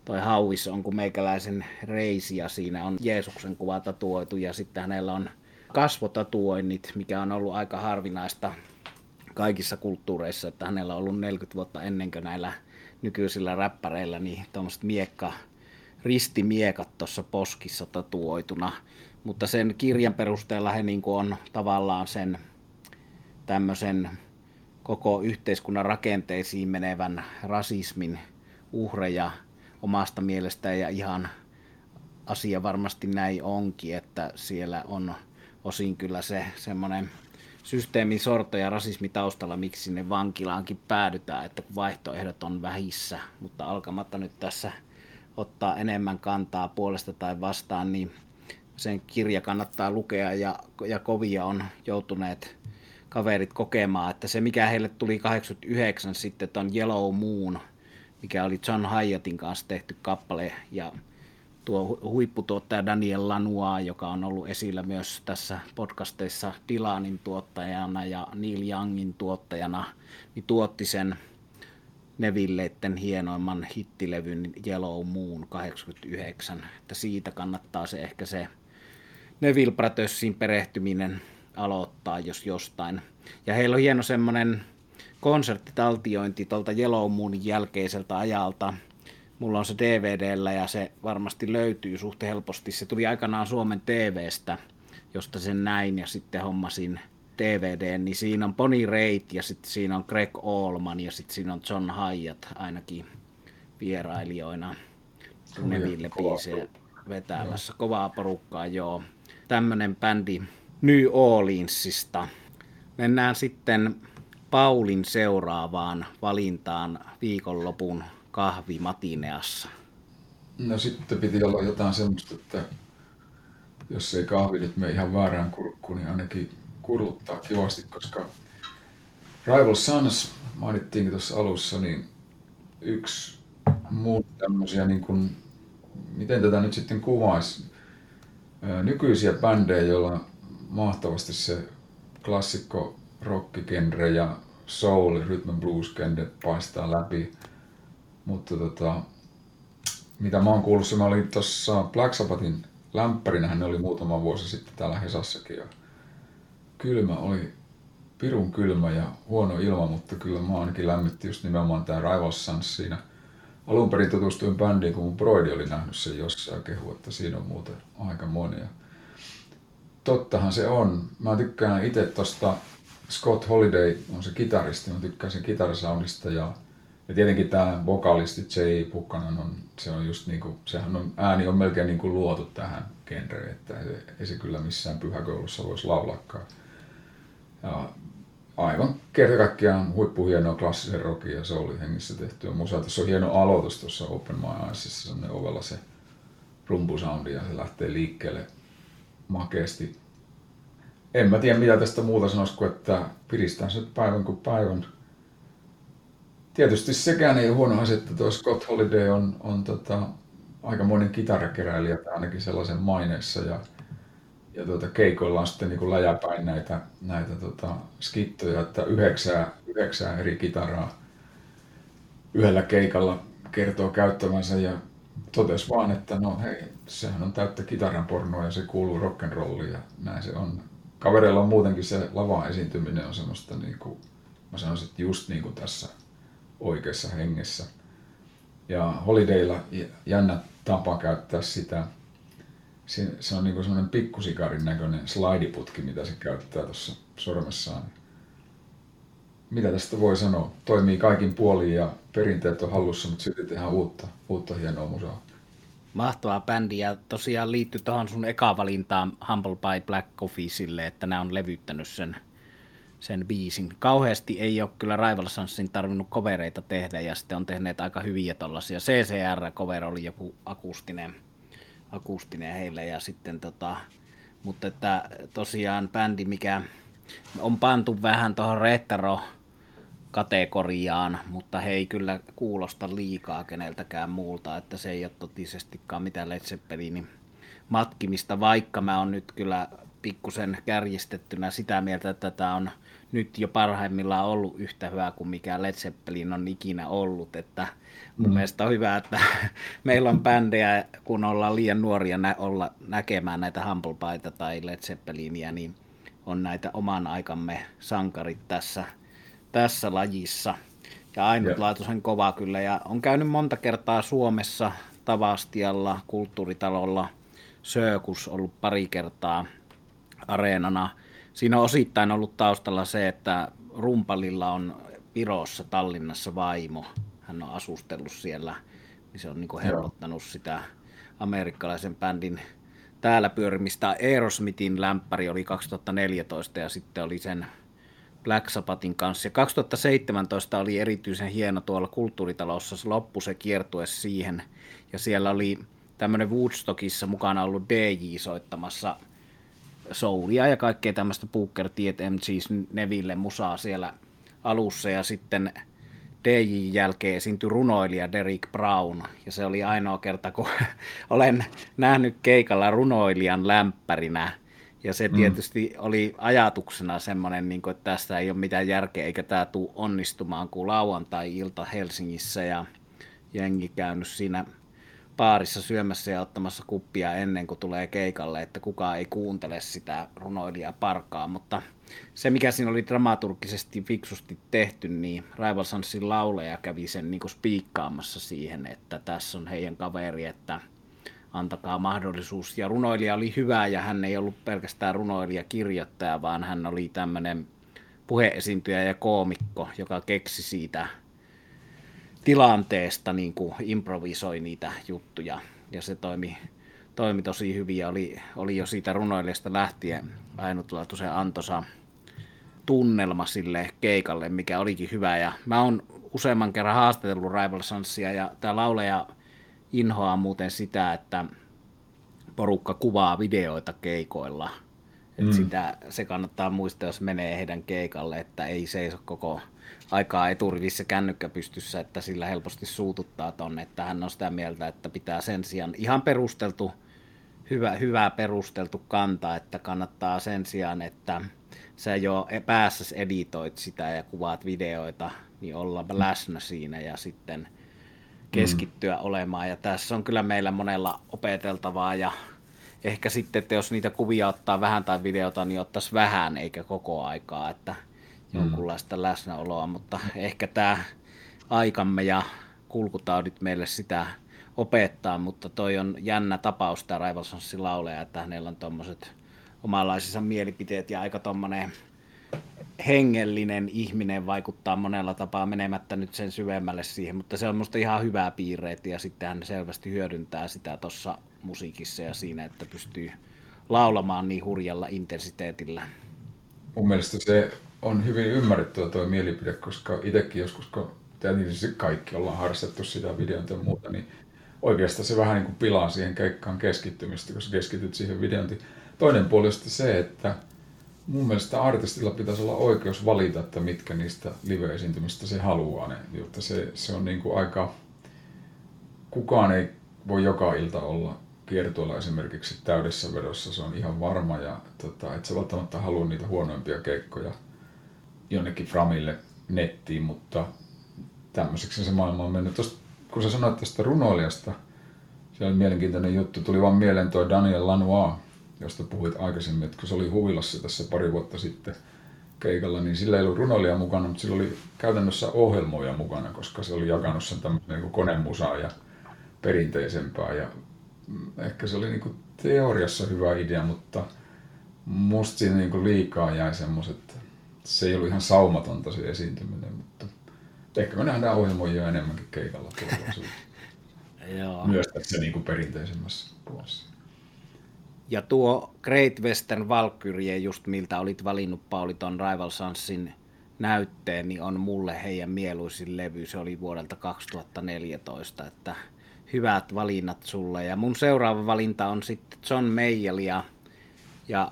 toi hauis on kuin meikäläisen reisi ja siinä on Jeesuksen kuva tatuoitu ja sitten hänellä on kasvotatuoinnit, mikä on ollut aika harvinaista kaikissa kulttuureissa, että hänellä on ollut 40 vuotta ennen kuin näillä nykyisillä räppäreillä, niin tuommoiset miekka, ristimiekat tuossa poskissa tatuoituna. Mutta sen kirjan perusteella he niin on tavallaan sen tämmöisen koko yhteiskunnan rakenteisiin menevän rasismin uhreja omasta mielestään ja ihan asia varmasti näin onkin, että siellä on osin kyllä se semmoinen systeemin sorto ja rasismi taustalla, miksi sinne vankilaankin päädytään, että vaihtoehdot on vähissä, mutta alkamatta nyt tässä ottaa enemmän kantaa puolesta tai vastaan, niin sen kirja kannattaa lukea ja, ja kovia on joutuneet kaverit kokemaan, että se mikä heille tuli 89 sitten ton Yellow Moon, mikä oli John Hyattin kanssa tehty kappale ja tuo huipputuottaja Daniel Lanua, joka on ollut esillä myös tässä podcasteissa Dylanin tuottajana ja Neil Youngin tuottajana, niin tuotti sen Nevilleitten hienoimman hittilevyn Yellow Moon 89, että siitä kannattaa se ehkä se Neville Brothersin perehtyminen aloittaa, jos jostain. Ja heillä on hieno semmoinen konserttitaltiointi tuolta Yellow Moonin jälkeiseltä ajalta. Mulla on se DVDllä ja se varmasti löytyy suht helposti. Se tuli aikanaan Suomen TVstä, josta sen näin ja sitten hommasin DVD, niin siinä on Bonnie Raitt ja sitten siinä on Greg Allman ja sitten siinä on John Hyatt ainakin vierailijoina Neville biisejä vetämässä. Kovaa porukkaa, joo. Tämmönen bändi New Orleansista. Mennään sitten Paulin seuraavaan valintaan viikonlopun kahvi Matineassa. No sitten piti olla jotain semmoista, että jos ei kahvi nyt mene ihan väärään kurkkuun, niin ainakin kuruttaa kivasti, koska Rival Sons mainittiinkin tuossa alussa, niin yksi muu tämmöisiä, niin kuin, miten tätä nyt sitten kuvaisi, nykyisiä bändejä, joilla on mahtavasti se klassikko rockigenre ja soul, rhythm and blues paistaa läpi. Mutta tota, mitä mä oon kuullut, se mä olin tuossa Black Sabbathin lämpärinä, hän oli muutama vuosi sitten täällä Hesassakin. Ja kylmä oli pirun kylmä ja huono ilma, mutta kyllä mä ainakin lämmitti just nimenomaan tää Rival Sons siinä. Alun perin tutustuin bändiin, kun mun broidi oli nähnyt sen jossain kehu, että siinä on muuten aika monia. Tottahan se on. Mä tykkään itse tosta Scott Holiday on se kitaristi, mä tykkään sen kitarisoundista ja, ja tietenkin tämä vokalisti Jay Pukkanen on, se on just niinku, sehän on, ääni on melkein niinku luotu tähän genreen, että ei, se kyllä missään pyhäkoulussa voisi laulakaan. Ja aivan kerta kaikkiaan huippuhienoa klassisen rockin ja soulin hengissä tehtyä musaa. Tässä on hieno aloitus tuossa Open My Eyesissa, semmoinen ovella se rumpusoundi ja se lähtee liikkeelle makeasti en mä tiedä mitä tästä muuta sanoisi kuin, että piristää se päivän kuin päivän. Tietysti sekään ei ole huono asia, että tuo Scott Holiday on, on tota, aika monen kitarakeräilijä ainakin sellaisen maineessa ja, ja tuota, keikoilla on sitten niin läjäpäin näitä, näitä tota, skittoja, että yhdeksää, yhdeksää eri kitaraa yhdellä keikalla kertoo käyttämänsä ja totes vaan, että no hei, sehän on täyttä kitaran pornoa ja se kuuluu rock'n'rolliin ja näin se on. Kavereilla on muutenkin se lava esiintyminen on semmoista niin kuin, mä sanoisin, että just niin kuin tässä oikeassa hengessä. Ja Holidaylla jännä tapa käyttää sitä. Se on niin semmoinen pikkusikarin näköinen slaidiputki, mitä se käyttää tuossa sormessaan. mitä tästä voi sanoa, toimii kaikin puolin ja perinteet on hallussa, mutta silti tehdään uutta, uutta hienoa musaa. Mahtava bändi ja tosiaan liittyy tuohon sun eka valintaan Humble Pie Black Coffeesille, että nämä on levyttänyt sen, sen biisin. Kauheasti ei ole kyllä Rival Sunsin tarvinnut kovereita tehdä ja sitten on tehneet aika hyviä tollasia. CCR-cover oli joku akustinen, akustinen heille ja sitten tota, mutta että tosiaan bändi, mikä on pantu vähän tuohon retro kategoriaan, mutta he ei kyllä kuulosta liikaa keneltäkään muulta, että se ei ole totisestikaan mitään Led Zeppelinin matkimista, vaikka mä oon nyt kyllä pikkusen kärjistettynä sitä mieltä, että tämä on nyt jo parhaimmillaan ollut yhtä hyvä kuin mikä Led Zeppelin on ikinä ollut, että mun mm. mielestä on hyvä, että meillä on bändejä, kun ollaan liian nuoria nä- olla näkemään näitä Humble Pietä tai Led Zeppelinia, niin on näitä oman aikamme sankarit tässä, tässä lajissa. Ja ainutlaatuisen kova kyllä. Ja on käynyt monta kertaa Suomessa Tavastialla, kulttuuritalolla, Söökus ollut pari kertaa areenana. Siinä on osittain ollut taustalla se, että Rumpalilla on Virossa, Tallinnassa vaimo. Hän on asustellut siellä, niin se on niin helpottanut Joo. sitä amerikkalaisen bändin täällä pyörimistä. Aerosmithin lämpäri oli 2014 ja sitten oli sen Black Sabbathin kanssa. Ja 2017 oli erityisen hieno tuolla kulttuuritalossa, se loppu se kiertue siihen. Ja siellä oli tämmöinen Woodstockissa mukana ollut DJ soittamassa soulia ja kaikkea tämmöistä Booker T, MCs Neville musaa siellä alussa. Ja sitten DJ jälkeen esiintyi runoilija Derek Brown, ja se oli ainoa kerta, kun olen nähnyt keikalla runoilijan lämpärinä, ja se mm. tietysti oli ajatuksena semmoinen, niin että tästä ei ole mitään järkeä, eikä tämä tule onnistumaan, kuin lauantai-ilta Helsingissä, ja jengi käynyt siinä baarissa syömässä ja ottamassa kuppia ennen kuin tulee keikalle, että kukaan ei kuuntele sitä runoilijaa parkaa, mutta se mikä siinä oli dramaturgisesti fiksusti tehty, niin Rival Sunsin lauleja kävi sen niin spiikkaamassa siihen, että tässä on heidän kaveri, että antakaa mahdollisuus. Ja runoilija oli hyvä ja hän ei ollut pelkästään runoilija kirjoittaja, vaan hän oli tämmöinen puheesiintyjä ja koomikko, joka keksi siitä tilanteesta niin kuin improvisoi niitä juttuja ja se toimi, toimi tosi hyvin ja oli, oli jo siitä runoilijasta lähtien ainutlaatuisen antosa tunnelma sille keikalle, mikä olikin hyvä ja mä oon useamman kerran haastatellut Rival Sunsia ja tämä lauleja inhoaa muuten sitä, että porukka kuvaa videoita keikoilla. Et mm. sitä, se kannattaa muistaa, jos menee heidän keikalle, että ei seiso koko aikaa eturivissä kännykkä pystyssä, että sillä helposti suututtaa tonne, että hän on sitä mieltä, että pitää sen sijaan ihan perusteltu, hyvä, hyvä perusteltu kanta, että kannattaa sen sijaan, että sä jo päässä editoit sitä ja kuvaat videoita, niin olla läsnä siinä ja sitten keskittyä mm. olemaan. Ja tässä on kyllä meillä monella opeteltavaa ja ehkä sitten, että jos niitä kuvia ottaa vähän tai videota, niin ottaisi vähän eikä koko aikaa, että jonkunlaista läsnäoloa, mutta ehkä tämä aikamme ja kulkutaudit meille sitä opettaa, mutta toi on jännä tapaus tämä Rivalsonssin lauleja, että hänellä on tuommoiset omanlaisensa mielipiteet ja aika tuommoinen hengellinen ihminen vaikuttaa monella tapaa menemättä nyt sen syvemmälle siihen, mutta se on musta ihan hyvää piirreet ja sitten hän selvästi hyödyntää sitä tuossa musiikissa ja siinä, että pystyy laulamaan niin hurjalla intensiteetillä. Mun mielestä se on hyvin ymmärrettyä tuo mielipide, koska itsekin joskus, kun tietysti kaikki ollaan harrastettu sitä videonta ja muuta, niin oikeastaan se vähän niin kuin pilaa siihen keikkaan keskittymistä, koska keskityt siihen videontiin. Toinen puoli on se, että mun mielestä artistilla pitäisi olla oikeus valita, että mitkä niistä live-esiintymistä se haluaa, ne, jotta se, se on niin kuin aika, kukaan ei voi joka ilta olla kiertueella esimerkiksi täydessä vedossa, se on ihan varma ja tota, et sä välttämättä halua niitä huonoimpia keikkoja jonnekin Framille nettiin, mutta tämmöiseksi se maailma on mennyt. Tosta, kun sä sanoit tästä runoilijasta, se oli mielenkiintoinen juttu, tuli vaan mieleen tuo Daniel Lanois, josta puhuit aikaisemmin, että kun se oli Huvilassa tässä pari vuotta sitten keikalla, niin sillä ei ollut runoilija mukana, mutta sillä oli käytännössä ohjelmoja mukana, koska se oli jakanut sen tämmöisen niin konemusaa ja perinteisempää. Ja ehkä se oli niin teoriassa hyvä idea, mutta musta siinä niin liikaa jäi semmoiset se ei ollut ihan saumatonta se esiintyminen, mutta ehkä me nähdään ohjelmoja enemmänkin keikalla. Myös tässä niin kuin perinteisemmässä puolessa. Ja tuo Great Western Valkyrie, just miltä olit valinnut Pauli ton Rival Sunsin näytteen, niin on mulle heidän mieluisin levy. Se oli vuodelta 2014, että hyvät valinnat sulle. Ja mun seuraava valinta on sitten John Mayelia ja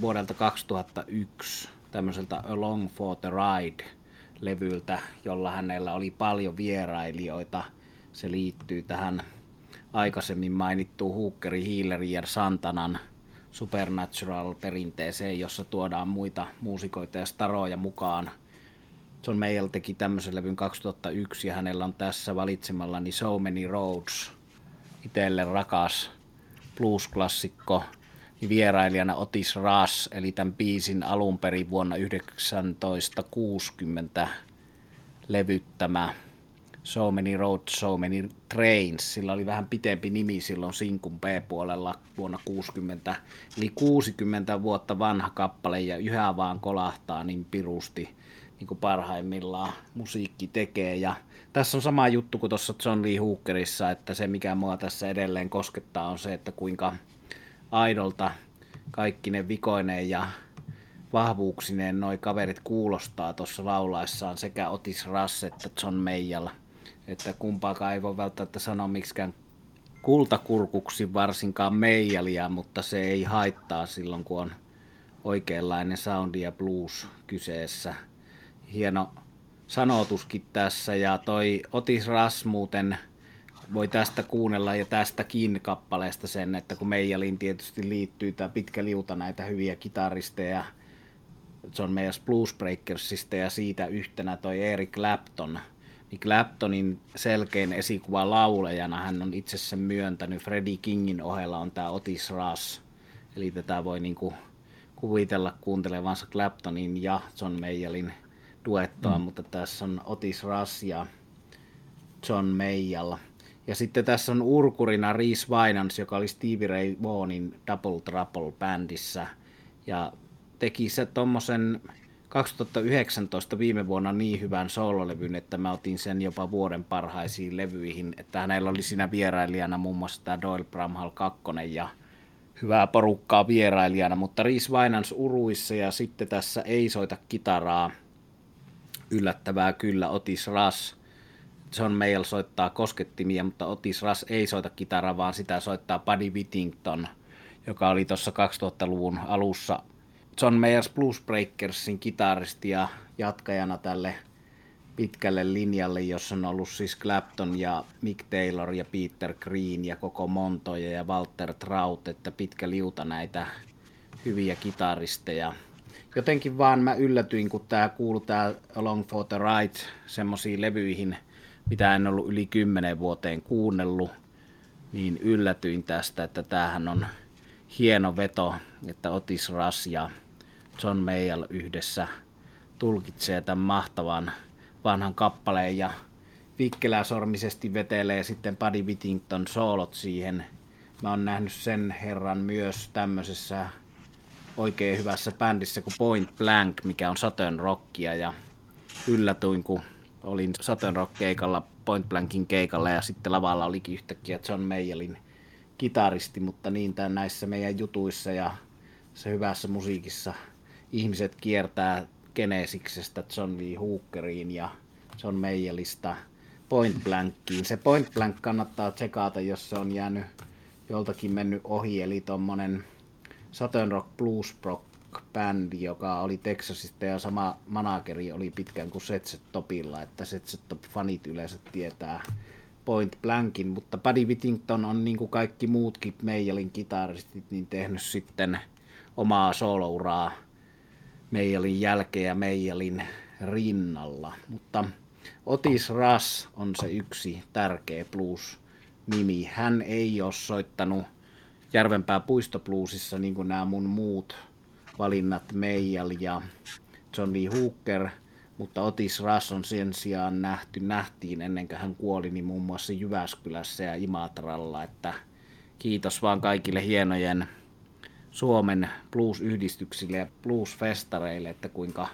vuodelta 2001 tämmöiseltä Along for the Ride-levyltä, jolla hänellä oli paljon vierailijoita. Se liittyy tähän aikaisemmin mainittuun Hookeri, Healerin ja Santanan Supernatural-perinteeseen, jossa tuodaan muita muusikoita ja staroja mukaan. John Mayall teki tämmöisen levyn 2001 ja hänellä on tässä valitsemallani So Many Roads, itselle rakas blues-klassikko, vierailijana Otis Rush, eli tämän biisin alun perin vuonna 1960 levyttämä So Many Roads, So Many Trains. Sillä oli vähän pitempi nimi silloin Sinkun B-puolella vuonna 60. Eli 60 vuotta vanha kappale ja yhä vaan kolahtaa niin pirusti niin kuin parhaimmillaan musiikki tekee. Ja tässä on sama juttu kuin tuossa John Lee Hookerissa, että se mikä mua tässä edelleen koskettaa on se, että kuinka Aidolta kaikki ne vikoineen ja vahvuuksineen noi kaverit kuulostaa tuossa laulaessaan sekä Otis Russ että John Mayall. Että kumpaakaan ei voi välttämättä sanoa miksikään kultakurkuksi varsinkaan Mayallia, mutta se ei haittaa silloin kun on oikeanlainen soundi ja blues kyseessä. Hieno sanotuskin tässä ja toi Otis Russ muuten voi tästä kuunnella ja tästäkin kappaleesta sen, että kun Meijaliin tietysti liittyy tämä pitkä liuta näitä hyviä kitaristeja, John Mayers Blues Breakersista ja siitä yhtenä toi Eric Clapton. Niin Claptonin selkein esikuva laulajana hän on itse sen myöntänyt. Freddie Kingin ohella on tämä Otis Russ. Eli tätä voi niinku kuvitella kuuntelevansa Claptonin ja John Mayallin duettoa, mm. mutta tässä on Otis Russ ja John Mayall. Ja sitten tässä on urkurina Reese Winans, joka oli Stevie Ray Vaughanin Double Trouble bändissä. Ja teki se tuommoisen 2019 viime vuonna niin hyvän soololevyn, että mä otin sen jopa vuoden parhaisiin levyihin. Että hänellä oli siinä vierailijana muun muassa tämä Doyle Bramhall 2 ja hyvää porukkaa vierailijana, mutta Reese Winans uruissa ja sitten tässä ei soita kitaraa. Yllättävää kyllä Otis Russ John Mayall soittaa koskettimia, mutta Otis Russ ei soita kitaraa, vaan sitä soittaa Buddy Whittington, joka oli tuossa 2000-luvun alussa John Mayers Blues Breakersin kitaristi ja jatkajana tälle pitkälle linjalle, jossa on ollut siis Clapton ja Mick Taylor ja Peter Green ja koko Montoya ja Walter Trout, että pitkä liuta näitä hyviä kitaristeja. Jotenkin vaan mä yllätyin, kun tää kuuluu tää Along for the Ride semmoisiin levyihin – mitä en ollut yli kymmenen vuoteen kuunnellut, niin yllätyin tästä, että tämähän on hieno veto, että Otis Russ ja John Mayall yhdessä tulkitsee tämän mahtavan vanhan kappaleen ja vikkeläsormisesti vetelee sitten Buddy Whittington soolot siihen. Mä oon nähnyt sen herran myös tämmöisessä oikein hyvässä bändissä kuin Point Blank, mikä on Saturn Rockia ja yllätyin, kun olin Saturn Rock-keikalla, Point Blankin keikalla ja sitten lavalla olikin yhtäkkiä John Mayallin kitaristi, mutta niin tämän näissä meidän jutuissa ja se hyvässä musiikissa ihmiset kiertää Genesiksestä John Lee Hookeriin ja John Mayallista Point Blankiin. Se Point Blank kannattaa tsekata, jos se on jäänyt joltakin mennyt ohi, eli tuommoinen Saturn Rock Blues Rock bändi, joka oli Texasista ja sama manageri oli pitkään kuin Setset Topilla, että Setset Top-fanit yleensä tietää Point Blankin, mutta Buddy Whittington on niin kuin kaikki muutkin Meijalin kitaristit niin tehnyt sitten omaa solouraa Meijalin jälkeen ja Meijalin rinnalla, mutta Otis Russ on se yksi tärkeä blues-nimi. Hän ei ole soittanut Järvenpää puistobluesissa niin kuin nämä mun muut valinnat Meijal ja John Lee Hooker, mutta Otis Russ on sen sijaan nähty, nähtiin ennen kuin hän kuoli, niin muun muassa Jyväskylässä ja Imatralla, että kiitos vaan kaikille hienojen Suomen blues-yhdistyksille ja blues-festareille, että kuinka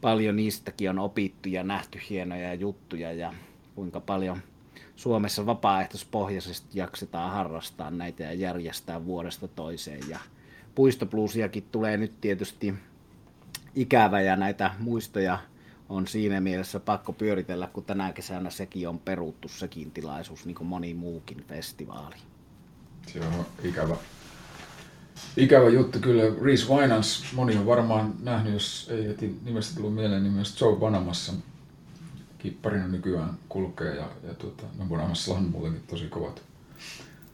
paljon niistäkin on opittu ja nähty hienoja juttuja ja kuinka paljon Suomessa vapaaehtoispohjaisesti jaksetaan harrastaa näitä ja järjestää vuodesta toiseen. Ja puistopluusiakin tulee nyt tietysti ikävä ja näitä muistoja on siinä mielessä pakko pyöritellä, kun tänä kesänä sekin on peruttu sekin tilaisuus, niin kuin moni muukin festivaali. Se on ikävä, ikävä juttu kyllä. Reese Winans, moni on varmaan nähnyt, jos ei heti nimestä tullut mieleen, niin myös Joe Banamassa kipparina nykyään kulkee ja, ja tuota, no Bonamassa on muutenkin tosi kovat,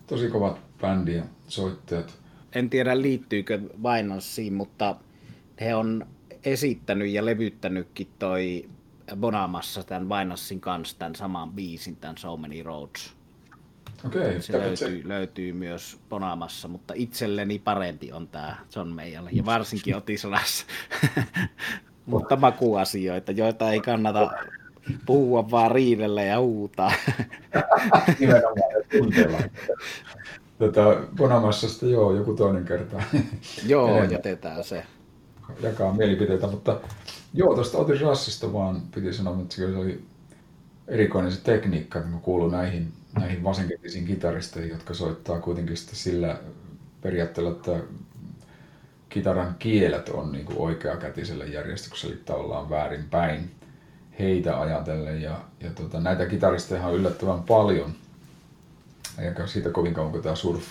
tosi kovat bändi ja soittajat. En tiedä liittyykö Winansiin, mutta he on esittänyt ja levyttänytkin toi Bonamassa tämän Winansin kanssa tämän saman biisin, tämän So Many Roads. Okei. Se löytyy, se löytyy myös Bonamassa, mutta itselleni parempi on tämä John Mayer ja varsinkin Otisras. mutta makuasioita, joita ei kannata puhua vaan riidellä ja huutaa. Nimenomaan tunteella. Tota, Bonamassasta joo, joku toinen kerta. joo, jätetään se. Jakaa mielipiteitä, mutta joo, tuosta Otis Rassista vaan piti sanoa, että se oli erikoinen se tekniikka, kun kuuluu näihin, näihin vasenkätisiin kitaristeihin, jotka soittaa kuitenkin sitten sillä periaatteella, että kitaran kielet on niin kuin oikeakätisellä järjestyksellä, eli tavallaan väärinpäin heitä ajatellen. Ja, ja tota, näitä kitaristeja on yllättävän paljon. Eikä siitä kovin kauan, kun tämä surf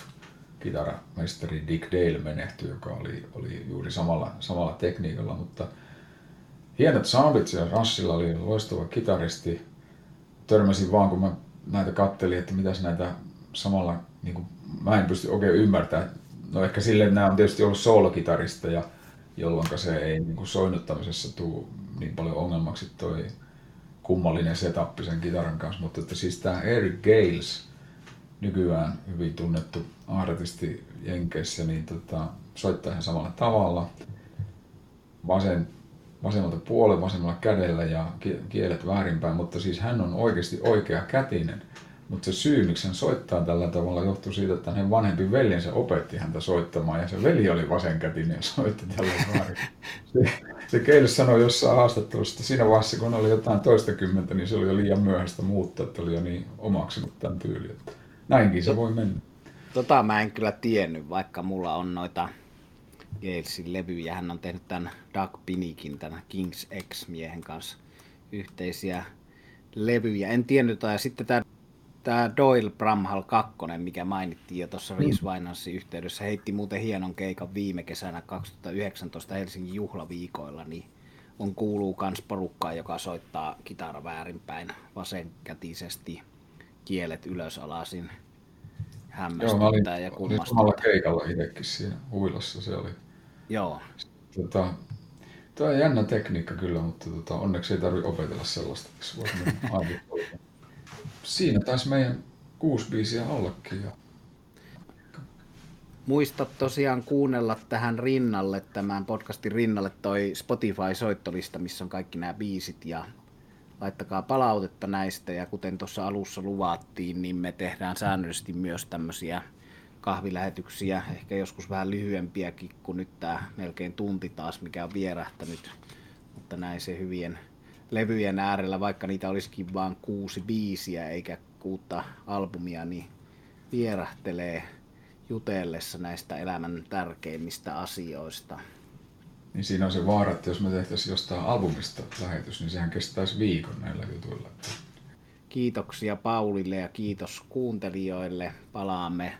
kitaramestari Dick Dale menehtyi, joka oli, oli juuri samalla, samalla tekniikalla, mutta hienot soundit siellä Rassilla oli loistava kitaristi. Törmäsin vaan, kun mä näitä kattelin, että mitäs näitä samalla, niin kuin, mä en pysty oikein ymmärtämään. No ehkä silleen, että nämä on tietysti ollut soolokitaristeja, jolloin se ei niin kuin soinnuttamisessa tule niin paljon ongelmaksi toi kummallinen setup sen kitaran kanssa, mutta että siis tämä Eric Gales, nykyään hyvin tunnettu artisti Jenkeissä, niin tota, soittaa ihan samalla tavalla. Vasen, vasemmalta puolella, vasemmalla kädellä ja kielet väärinpäin, mutta siis hän on oikeasti oikea kätinen. Mutta se syy, miksi hän soittaa tällä tavalla, johtuu siitä, että hänen vanhempi veljensä opetti häntä soittamaan ja se veli oli vasenkätinen ja soitti tällä väärin. Se, se Keille sanoi jossain haastattelussa, että siinä vaiheessa kun oli jotain toista kymmentä, niin se oli jo liian myöhäistä muuttaa, että oli jo niin omaksunut tämän tyyli. Näinkin se voi mennä. Tota mä en kyllä tiennyt, vaikka mulla on noita Galesin levyjä. Hän on tehnyt tämän Doug Pinikin, tämän Kings X-miehen kanssa yhteisiä levyjä. En tiennyt, ja sitten tämä tämä Doyle Bramhall 2, mikä mainittiin jo tuossa Reese Winansin yhteydessä, heitti muuten hienon keikan viime kesänä 2019 Helsingin juhlaviikoilla, niin on kuuluu kans porukkaa, joka soittaa kitara väärinpäin vasenkätisesti, kielet ylös alasin, hämmästyttää ja kummastuttaa. Joo, keikalla itsekin siinä huilassa se oli. Joo. Tota, Tuo on jännä tekniikka kyllä, mutta tota, onneksi ei tarvitse opetella sellaista. siinä taisi meidän kuusi biisiä ollakin. Ja... Muista tosiaan kuunnella tähän rinnalle, tämän podcastin rinnalle toi Spotify-soittolista, missä on kaikki nämä biisit ja laittakaa palautetta näistä ja kuten tuossa alussa luvattiin, niin me tehdään säännöllisesti myös tämmöisiä kahvilähetyksiä, ehkä joskus vähän lyhyempiäkin kuin nyt tämä melkein tunti taas, mikä on vierähtänyt, mutta näin se hyvien levyjen äärellä, vaikka niitä olisikin vain kuusi biisiä eikä kuutta albumia, niin vierähtelee jutellessa näistä elämän tärkeimmistä asioista. Niin siinä on se vaara, että jos me tehtäisiin jostain albumista lähetys, niin sehän kestäisi viikon näillä jutuilla. Kiitoksia Paulille ja kiitos kuuntelijoille. Palaamme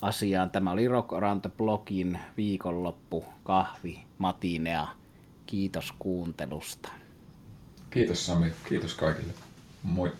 asiaan. Tämä oli Rock Around the Blogin viikonloppu kahvi matinea. Kiitos kuuntelusta. Kiitos Sami, kiitos kaikille. Moi.